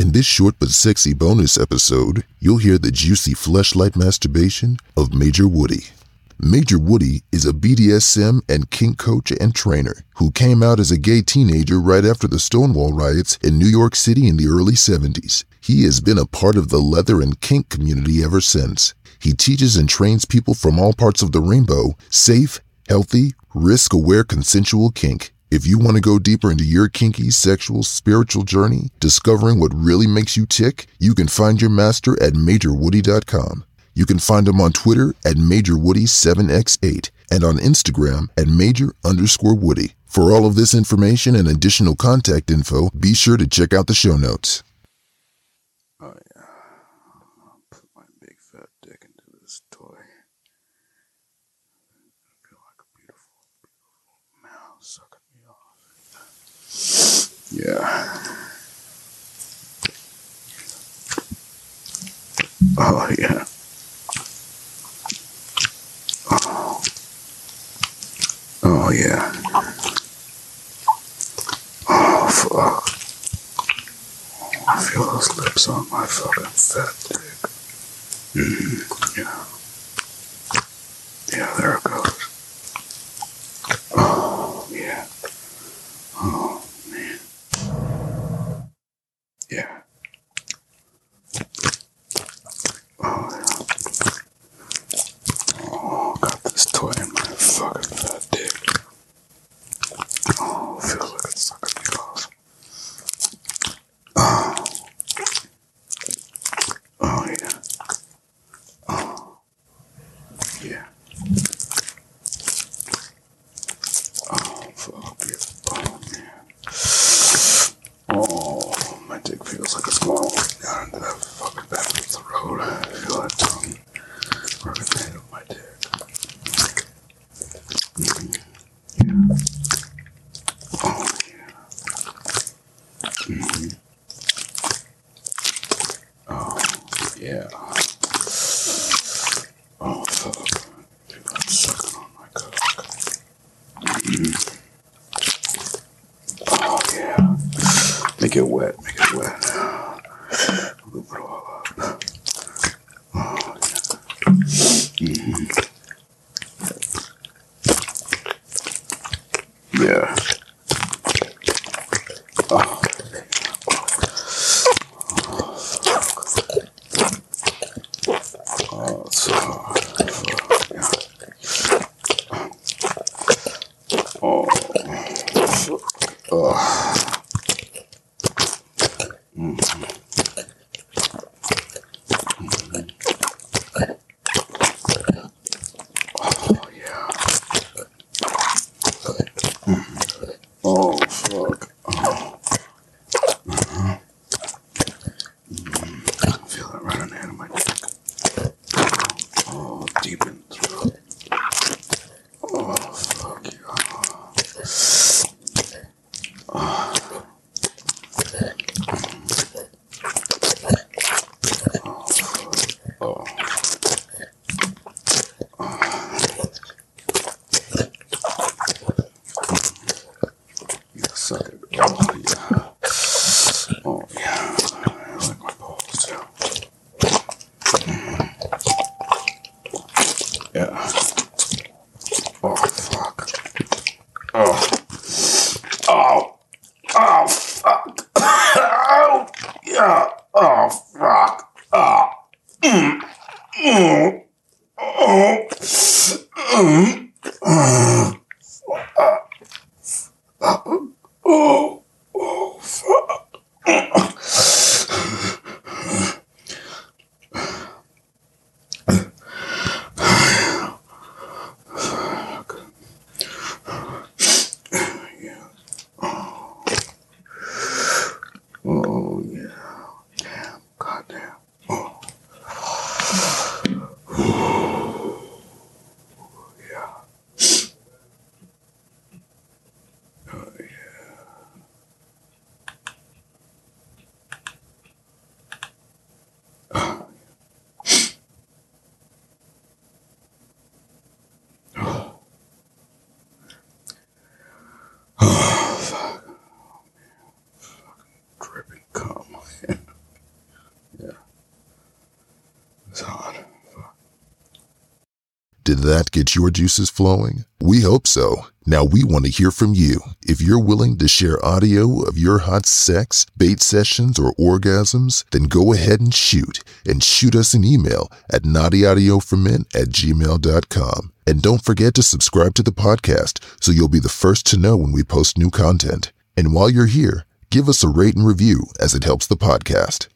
In this short but sexy bonus episode, you'll hear the juicy fleshlight masturbation of Major Woody. Major Woody is a BDSM and kink coach and trainer who came out as a gay teenager right after the Stonewall riots in New York City in the early 70s. He has been a part of the leather and kink community ever since. He teaches and trains people from all parts of the rainbow safe, healthy, risk aware consensual kink. If you want to go deeper into your kinky, sexual, spiritual journey, discovering what really makes you tick, you can find your master at MajorWoody.com. You can find him on Twitter at MajorWoody7x8 and on Instagram at Major underscore Woody. For all of this information and additional contact info, be sure to check out the show notes. Oh yeah. I'll put my big fat dick into this toy. I feel like a beautiful, beautiful mouse sucking me off. Yeah. Oh yeah. Oh. Oh yeah. Oh fuck. I feel those lips on my fucking fat dick. Mm, yeah. Yeah, there it goes. Oh, yeah. Oh, man. Yeah. Oh, yeah. Oh, got this toy in my fucking fat dick. Oh, feels like it's sucking me off. Oh. Oh yeah. Oh. Yeah. Oh fuck yeah. Oh man. Oh, my dick feels like it's going way down into that fucking back of the road. I feel that tongue working the head of my dick. Mhm. Yeah. Oh yeah. Mhm. Oh, yeah. Oh, fuck. People are sucking on my cock. Mm. Oh, yeah. Make it wet. Make it wet. Oh, yeah. Oh. So uh, yeah. Oh. Oh. Mhm. Mhm. Oh, yeah. Mhm. Oh, fuck. Oh. Mhm. Mhm. I feel that right on the head of my dick. Oh, deep in the throat. Oh, fuck yeah. Oh. Oh, fuck. Oh. Yeah, suck it. Oh, yeah. Oh, yeah. I like my balls, too. Yeah. Oh, fuck. Oh. Oh. Oh, fuck. oh, yeah. Oh, fuck. Oh. Mm. Mm. Oh. Mm. Oh. Oh, oh, fuck. yeah. Oh, yeah. Damn, goddamn. Oh. yeah. Oh, yeah. Oh, It's. Did that get your juices flowing? We hope so. Now we want to hear from you. If you're willing to share audio of your hot sex, bait sessions, or orgasms, then go ahead and shoot. And shoot us an email at naughtyaudioformen at gmail.com. And don't forget to subscribe to the podcast so you'll be the first to know when we post new content. And while you're here, give us a rate and review as it helps the podcast.